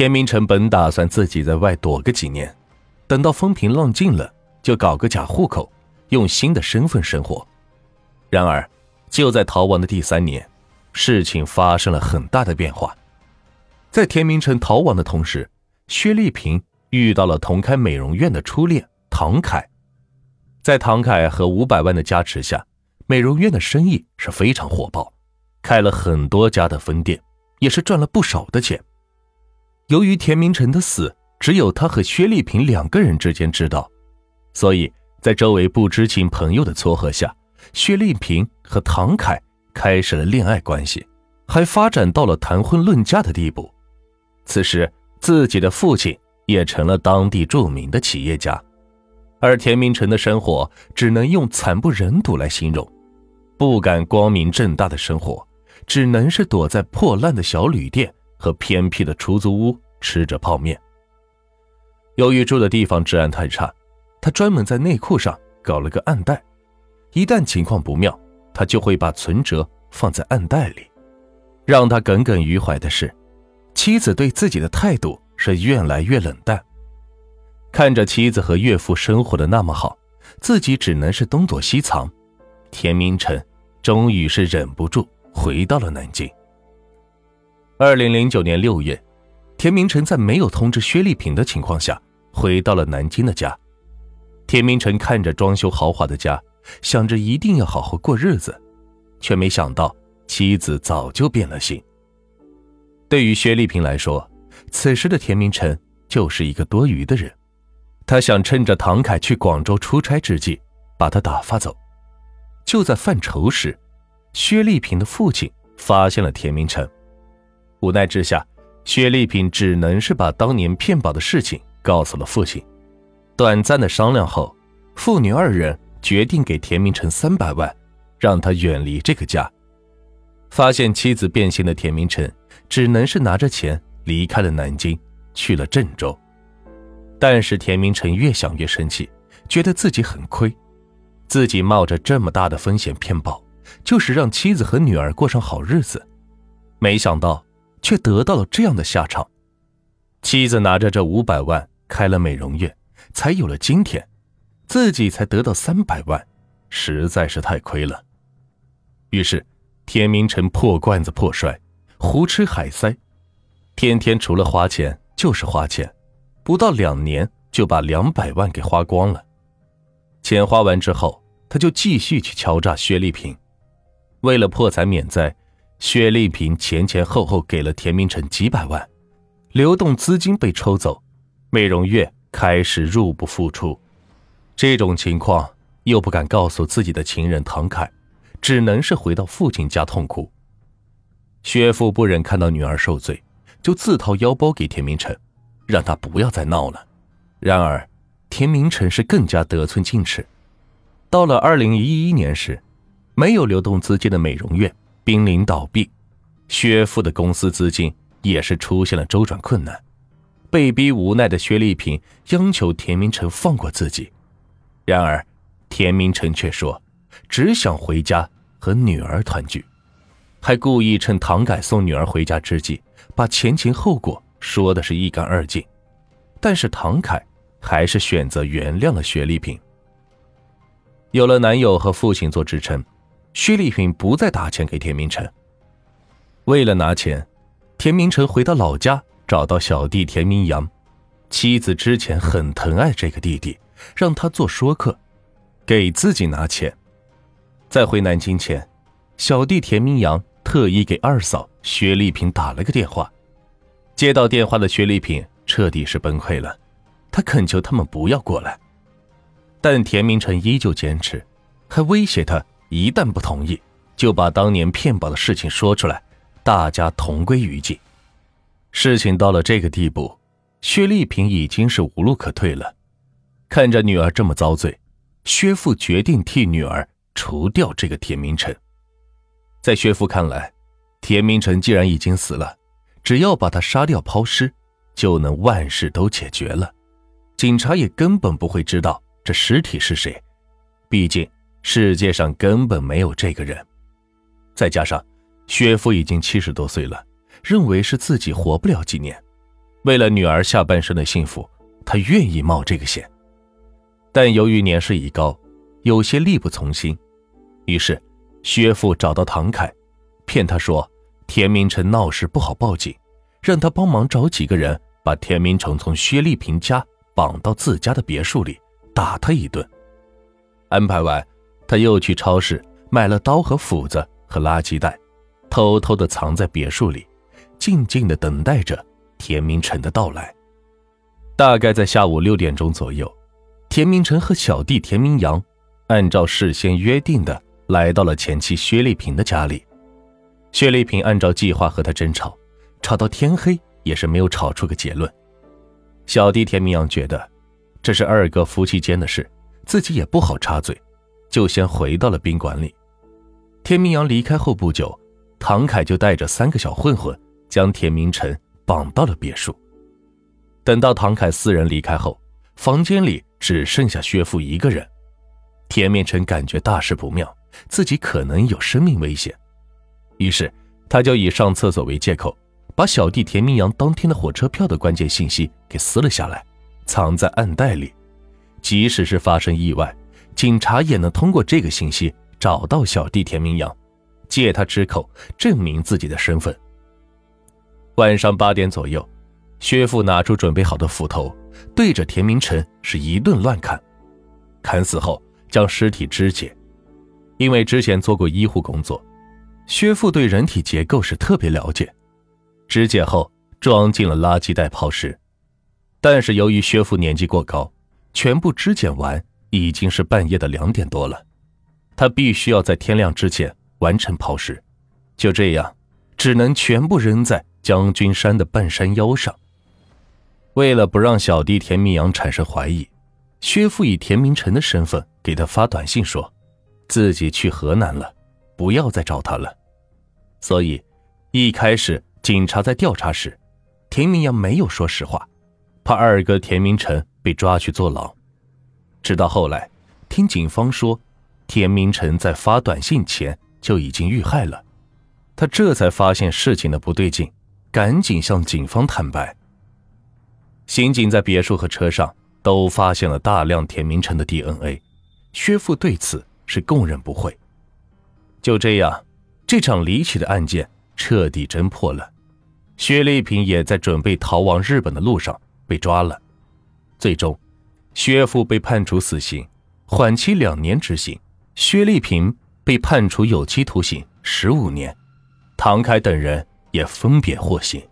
田明成本打算自己在外躲个几年，等到风平浪静了，就搞个假户口，用新的身份生活。然而，就在逃亡的第三年，事情发生了很大的变化。在田明成逃亡的同时，薛丽萍遇到了同开美容院的初恋唐凯。在唐凯和五百万的加持下，美容院的生意是非常火爆，开了很多家的分店，也是赚了不少的钱。由于田明成的死只有他和薛丽萍两个人之间知道，所以在周围不知情朋友的撮合下，薛丽萍和唐凯开始了恋爱关系，还发展到了谈婚论嫁的地步。此时，自己的父亲也成了当地著名的企业家，而田明成的生活只能用惨不忍睹来形容，不敢光明正大的生活，只能是躲在破烂的小旅店。和偏僻的出租屋吃着泡面。由于住的地方治安太差，他专门在内裤上搞了个暗袋，一旦情况不妙，他就会把存折放在暗袋里。让他耿耿于怀的是，妻子对自己的态度是越来越冷淡。看着妻子和岳父生活的那么好，自己只能是东躲西藏。田明成终于是忍不住回到了南京。二零零九年六月，田明成在没有通知薛丽萍的情况下，回到了南京的家。田明成看着装修豪华的家，想着一定要好好过日子，却没想到妻子早就变了心。对于薛丽萍来说，此时的田明成就是一个多余的人，他想趁着唐凯去广州出差之际，把他打发走。就在犯愁时，薛丽萍的父亲发现了田明成。无奈之下，薛丽萍只能是把当年骗保的事情告诉了父亲。短暂的商量后，父女二人决定给田明成三百万，让他远离这个家。发现妻子变心的田明成，只能是拿着钱离开了南京，去了郑州。但是田明成越想越生气，觉得自己很亏，自己冒着这么大的风险骗保，就是让妻子和女儿过上好日子，没想到。却得到了这样的下场，妻子拿着这五百万开了美容院，才有了今天，自己才得到三百万，实在是太亏了。于是，田明成破罐子破摔，胡吃海塞，天天除了花钱就是花钱，不到两年就把两百万给花光了。钱花完之后，他就继续去敲诈薛丽萍，为了破财免灾。薛丽萍前前后后给了田明成几百万，流动资金被抽走，美容院开始入不敷出。这种情况又不敢告诉自己的情人唐凯，只能是回到父亲家痛哭。薛父不忍看到女儿受罪，就自掏腰包给田明成，让他不要再闹了。然而，田明成是更加得寸进尺。到了二零一一年时，没有流动资金的美容院。濒临倒闭，薛父的公司资金也是出现了周转困难，被逼无奈的薛丽萍央求田明成放过自己，然而田明成却说只想回家和女儿团聚，还故意趁唐改送女儿回家之际，把前情后果说的是一干二净，但是唐凯还是选择原谅了薛丽萍。有了男友和父亲做支撑。薛丽萍不再打钱给田明成。为了拿钱，田明成回到老家，找到小弟田明阳。妻子之前很疼爱这个弟弟，让他做说客，给自己拿钱。在回南京前，小弟田明阳特意给二嫂薛丽萍打了个电话。接到电话的薛丽萍彻底是崩溃了，她恳求他们不要过来，但田明成依旧坚持，还威胁他。一旦不同意，就把当年骗保的事情说出来，大家同归于尽。事情到了这个地步，薛丽萍已经是无路可退了。看着女儿这么遭罪，薛父决定替女儿除掉这个田明成。在薛父看来，田明成既然已经死了，只要把他杀掉抛尸，就能万事都解决了。警察也根本不会知道这尸体是谁，毕竟。世界上根本没有这个人，再加上薛父已经七十多岁了，认为是自己活不了几年，为了女儿下半生的幸福，他愿意冒这个险。但由于年事已高，有些力不从心，于是薛父找到唐凯，骗他说田明成闹事不好报警，让他帮忙找几个人把田明成从薛丽萍家绑到自家的别墅里，打他一顿。安排完，他又去超市买了刀和斧子和垃圾袋，偷偷的藏在别墅里，静静的等待着田明成的到来。大概在下午六点钟左右，田明成和小弟田明阳按照事先约定的来到了前妻薛丽萍的家里。薛丽萍按照计划和他争吵，吵到天黑也是没有吵出个结论。小弟田明阳觉得这是二哥夫妻间的事。自己也不好插嘴，就先回到了宾馆里。田明阳离开后不久，唐凯就带着三个小混混将田明晨绑到了别墅。等到唐凯四人离开后，房间里只剩下薛父一个人。田明晨感觉大事不妙，自己可能有生命危险，于是他就以上厕所为借口，把小弟田明阳当天的火车票的关键信息给撕了下来，藏在暗袋里。即使是发生意外，警察也能通过这个信息找到小弟田明阳，借他之口证明自己的身份。晚上八点左右，薛父拿出准备好的斧头，对着田明成是一顿乱砍。砍死后，将尸体肢解。因为之前做过医护工作，薛父对人体结构是特别了解。肢解后装进了垃圾袋抛尸，但是由于薛父年纪过高。全部肢解完，已经是半夜的两点多了。他必须要在天亮之前完成抛尸，就这样，只能全部扔在将军山的半山腰上。为了不让小弟田明阳产生怀疑，薛父以田明成的身份给他发短信说，自己去河南了，不要再找他了。所以，一开始警察在调查时，田明阳没有说实话，怕二哥田明成。被抓去坐牢，直到后来，听警方说，田明成在发短信前就已经遇害了，他这才发现事情的不对劲，赶紧向警方坦白。刑警在别墅和车上都发现了大量田明成的 DNA，薛父对此是供认不讳。就这样，这场离奇的案件彻底侦破了，薛丽萍也在准备逃往日本的路上被抓了。最终，薛父被判处死刑，缓期两年执行；薛丽萍被判处有期徒刑十五年，唐凯等人也分别获刑。